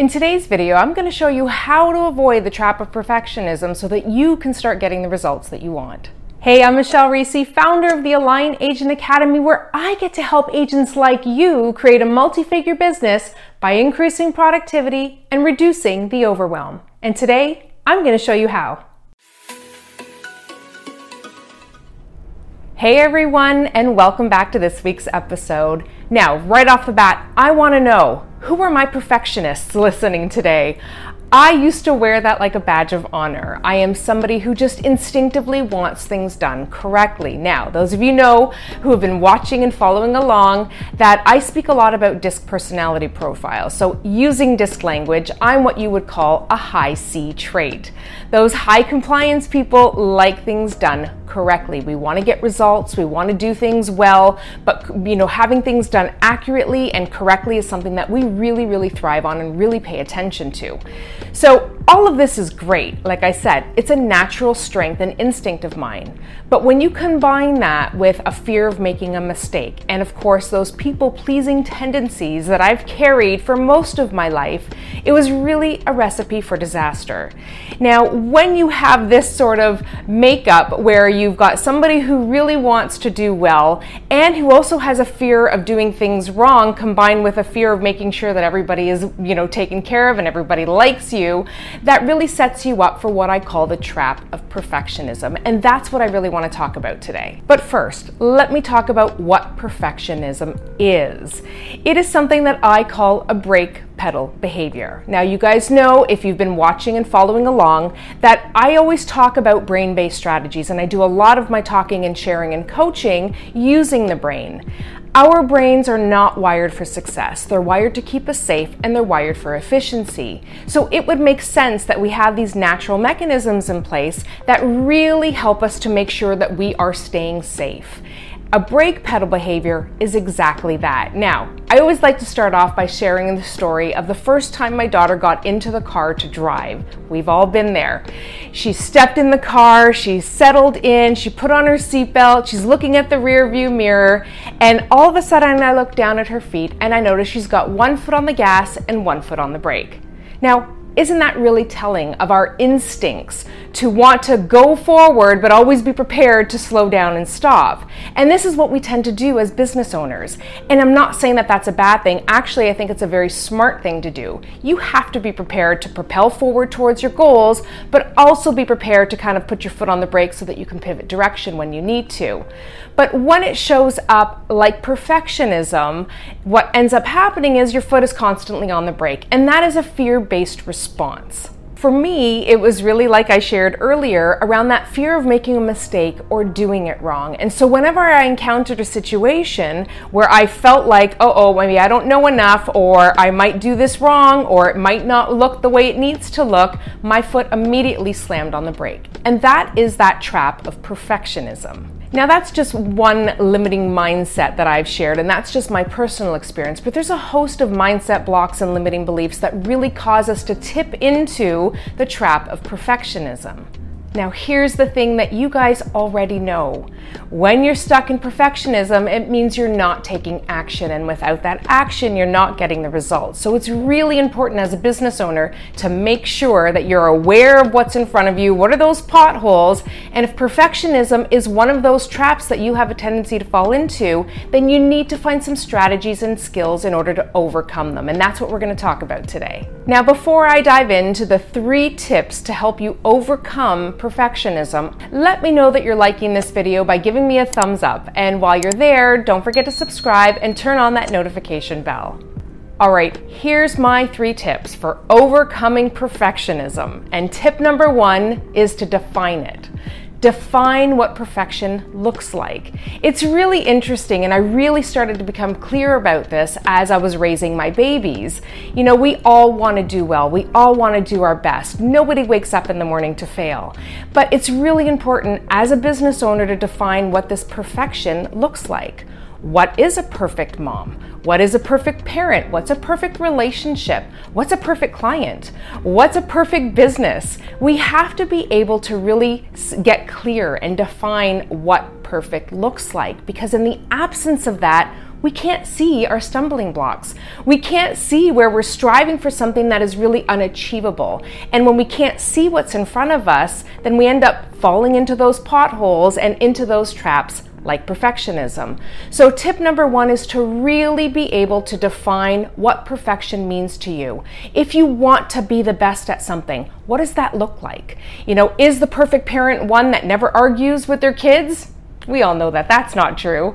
In today's video, I'm going to show you how to avoid the trap of perfectionism so that you can start getting the results that you want. Hey, I'm Michelle Reese, founder of the Align Agent Academy, where I get to help agents like you create a multi figure business by increasing productivity and reducing the overwhelm. And today, I'm going to show you how. Hey everyone, and welcome back to this week's episode. Now, right off the bat, I want to know who are my perfectionists listening today? I used to wear that like a badge of honor. I am somebody who just instinctively wants things done correctly. Now, those of you know who have been watching and following along that I speak a lot about DISC personality profile. So, using DISC language, I'm what you would call a high C trait. Those high compliance people like things done correctly. We want to get results, we want to do things well, but you know, having things done accurately and correctly is something that we really really thrive on and really pay attention to. So, all of this is great. Like I said, it's a natural strength and instinct of mine. But when you combine that with a fear of making a mistake, and of course, those people pleasing tendencies that I've carried for most of my life, it was really a recipe for disaster. Now, when you have this sort of makeup where you've got somebody who really wants to do well and who also has a fear of doing things wrong combined with a fear of making sure that everybody is, you know, taken care of and everybody likes you, that really sets you up for what I call the trap of perfectionism. And that's what I really want to talk about today. But first, let me talk about what perfectionism is. It is something that I call a brake pedal behavior. Now, you guys know if you've been watching and following along that I always talk about brain based strategies, and I do a lot of my talking and sharing and coaching using the brain. Our brains are not wired for success. They're wired to keep us safe and they're wired for efficiency. So it would make sense that we have these natural mechanisms in place that really help us to make sure that we are staying safe. A brake pedal behavior is exactly that. Now, I always like to start off by sharing the story of the first time my daughter got into the car to drive. We've all been there. She stepped in the car, she settled in, she put on her seatbelt, she's looking at the rear view mirror, and all of a sudden I look down at her feet and I notice she's got one foot on the gas and one foot on the brake. Now, isn't that really telling of our instincts to want to go forward but always be prepared to slow down and stop? And this is what we tend to do as business owners. And I'm not saying that that's a bad thing. Actually, I think it's a very smart thing to do. You have to be prepared to propel forward towards your goals, but also be prepared to kind of put your foot on the brake so that you can pivot direction when you need to. But when it shows up like perfectionism, what ends up happening is your foot is constantly on the brake. And that is a fear based response. For me, it was really like I shared earlier around that fear of making a mistake or doing it wrong. And so, whenever I encountered a situation where I felt like, oh, oh, maybe I don't know enough, or I might do this wrong, or it might not look the way it needs to look, my foot immediately slammed on the brake. And that is that trap of perfectionism. Now, that's just one limiting mindset that I've shared, and that's just my personal experience. But there's a host of mindset blocks and limiting beliefs that really cause us to tip into the trap of perfectionism. Now, here's the thing that you guys already know. When you're stuck in perfectionism, it means you're not taking action, and without that action, you're not getting the results. So, it's really important as a business owner to make sure that you're aware of what's in front of you. What are those potholes? And if perfectionism is one of those traps that you have a tendency to fall into, then you need to find some strategies and skills in order to overcome them. And that's what we're going to talk about today. Now, before I dive into the three tips to help you overcome perfectionism, let me know that you're liking this video by giving me a thumbs up. And while you're there, don't forget to subscribe and turn on that notification bell. All right, here's my three tips for overcoming perfectionism. And tip number one is to define it define what perfection looks like. It's really interesting, and I really started to become clear about this as I was raising my babies. You know, we all want to do well, we all want to do our best. Nobody wakes up in the morning to fail. But it's really important as a business owner to define what this perfection looks like. What is a perfect mom? What is a perfect parent? What's a perfect relationship? What's a perfect client? What's a perfect business? We have to be able to really get clear and define what perfect looks like because, in the absence of that, we can't see our stumbling blocks. We can't see where we're striving for something that is really unachievable. And when we can't see what's in front of us, then we end up falling into those potholes and into those traps like perfectionism. So, tip number one is to really be able to define what perfection means to you. If you want to be the best at something, what does that look like? You know, is the perfect parent one that never argues with their kids? We all know that that's not true.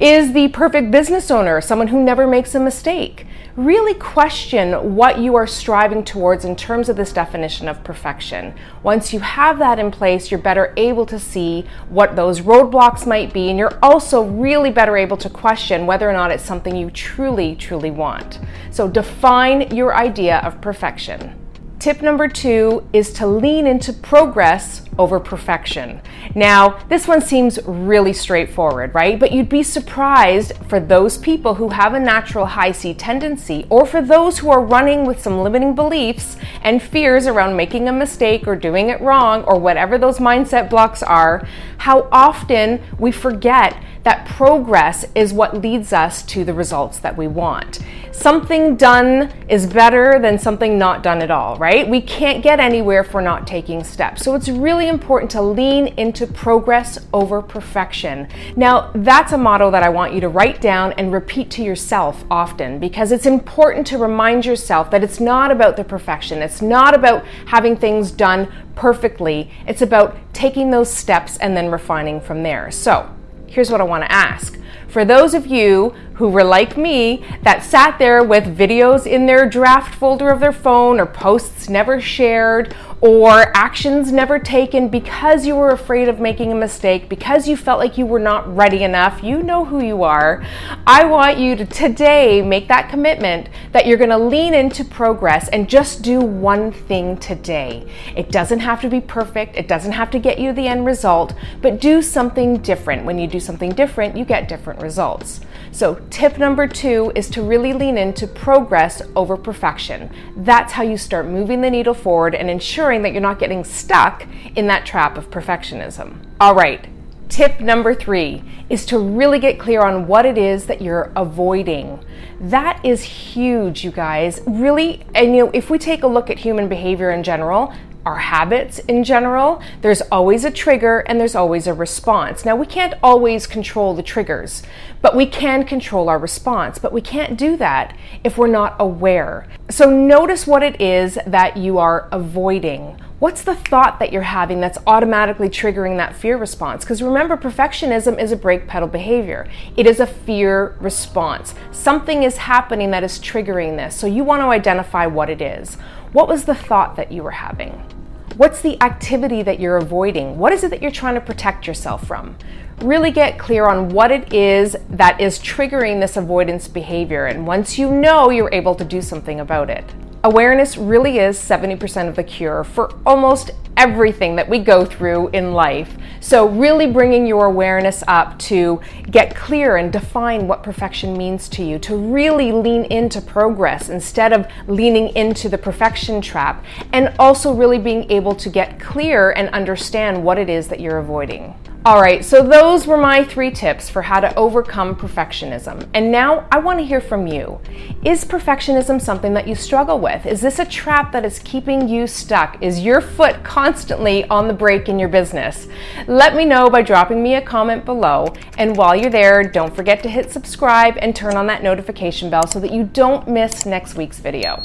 Is the perfect business owner someone who never makes a mistake? Really question what you are striving towards in terms of this definition of perfection. Once you have that in place, you're better able to see what those roadblocks might be, and you're also really better able to question whether or not it's something you truly, truly want. So define your idea of perfection. Tip number two is to lean into progress over perfection. Now, this one seems really straightforward, right? But you'd be surprised for those people who have a natural high C tendency, or for those who are running with some limiting beliefs and fears around making a mistake or doing it wrong, or whatever those mindset blocks are, how often we forget that progress is what leads us to the results that we want. Something done is better than something not done at all, right? We can't get anywhere if we're not taking steps. So it's really important to lean into progress over perfection. Now, that's a motto that I want you to write down and repeat to yourself often because it's important to remind yourself that it's not about the perfection. It's not about having things done perfectly. It's about taking those steps and then refining from there. So, here's what I want to ask. For those of you who were like me that sat there with videos in their draft folder of their phone or posts never shared or actions never taken because you were afraid of making a mistake, because you felt like you were not ready enough, you know who you are. I want you to today make that commitment that you're going to lean into progress and just do one thing today. It doesn't have to be perfect, it doesn't have to get you the end result, but do something different. When you do something different, you get different results. So, tip number two is to really lean into progress over perfection. That's how you start moving the needle forward and ensuring that you're not getting stuck in that trap of perfectionism. All right, Tip number three is to really get clear on what it is that you're avoiding. That is huge, you guys. Really, and you know, if we take a look at human behavior in general, our habits in general, there's always a trigger and there's always a response. Now, we can't always control the triggers, but we can control our response. But we can't do that if we're not aware. So, notice what it is that you are avoiding. What's the thought that you're having that's automatically triggering that fear response? Because remember, perfectionism is a brake pedal behavior. It is a fear response. Something is happening that is triggering this. So you want to identify what it is. What was the thought that you were having? What's the activity that you're avoiding? What is it that you're trying to protect yourself from? Really get clear on what it is that is triggering this avoidance behavior. And once you know, you're able to do something about it. Awareness really is 70% of the cure for almost everything that we go through in life. So, really bringing your awareness up to get clear and define what perfection means to you, to really lean into progress instead of leaning into the perfection trap, and also really being able to get clear and understand what it is that you're avoiding. All right, so those were my three tips for how to overcome perfectionism. And now I want to hear from you. Is perfectionism something that you struggle with? Is this a trap that is keeping you stuck? Is your foot constantly on the brake in your business? Let me know by dropping me a comment below. And while you're there, don't forget to hit subscribe and turn on that notification bell so that you don't miss next week's video.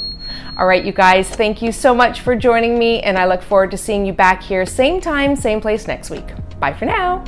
All right, you guys, thank you so much for joining me, and I look forward to seeing you back here, same time, same place next week. Bye for now.